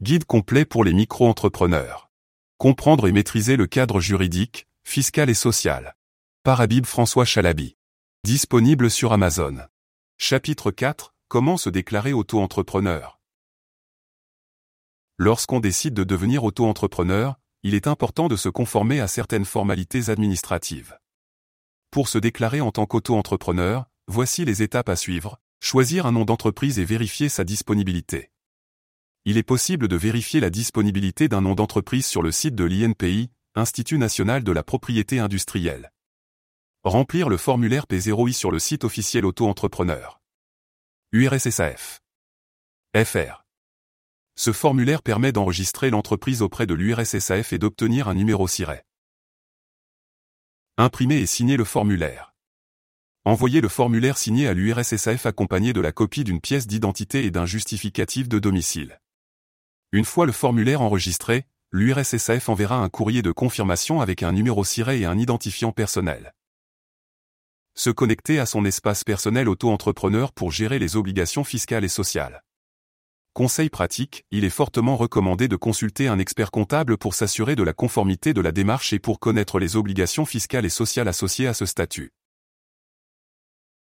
Guide complet pour les micro-entrepreneurs. Comprendre et maîtriser le cadre juridique, fiscal et social. Par Habib François Chalabi. Disponible sur Amazon. Chapitre 4. Comment se déclarer auto-entrepreneur Lorsqu'on décide de devenir auto-entrepreneur, il est important de se conformer à certaines formalités administratives. Pour se déclarer en tant qu'auto-entrepreneur, voici les étapes à suivre. Choisir un nom d'entreprise et vérifier sa disponibilité. Il est possible de vérifier la disponibilité d'un nom d'entreprise sur le site de l'INPI, Institut national de la propriété industrielle. Remplir le formulaire P0I sur le site officiel auto-entrepreneur. URSSAF. FR. Ce formulaire permet d'enregistrer l'entreprise auprès de l'URSSAF et d'obtenir un numéro SIRET. Imprimer et signer le formulaire. Envoyer le formulaire signé à l'URSSAF accompagné de la copie d'une pièce d'identité et d'un justificatif de domicile. Une fois le formulaire enregistré, l'URSSAF enverra un courrier de confirmation avec un numéro SIRET et un identifiant personnel. Se connecter à son espace personnel auto-entrepreneur pour gérer les obligations fiscales et sociales. Conseil pratique, il est fortement recommandé de consulter un expert comptable pour s'assurer de la conformité de la démarche et pour connaître les obligations fiscales et sociales associées à ce statut.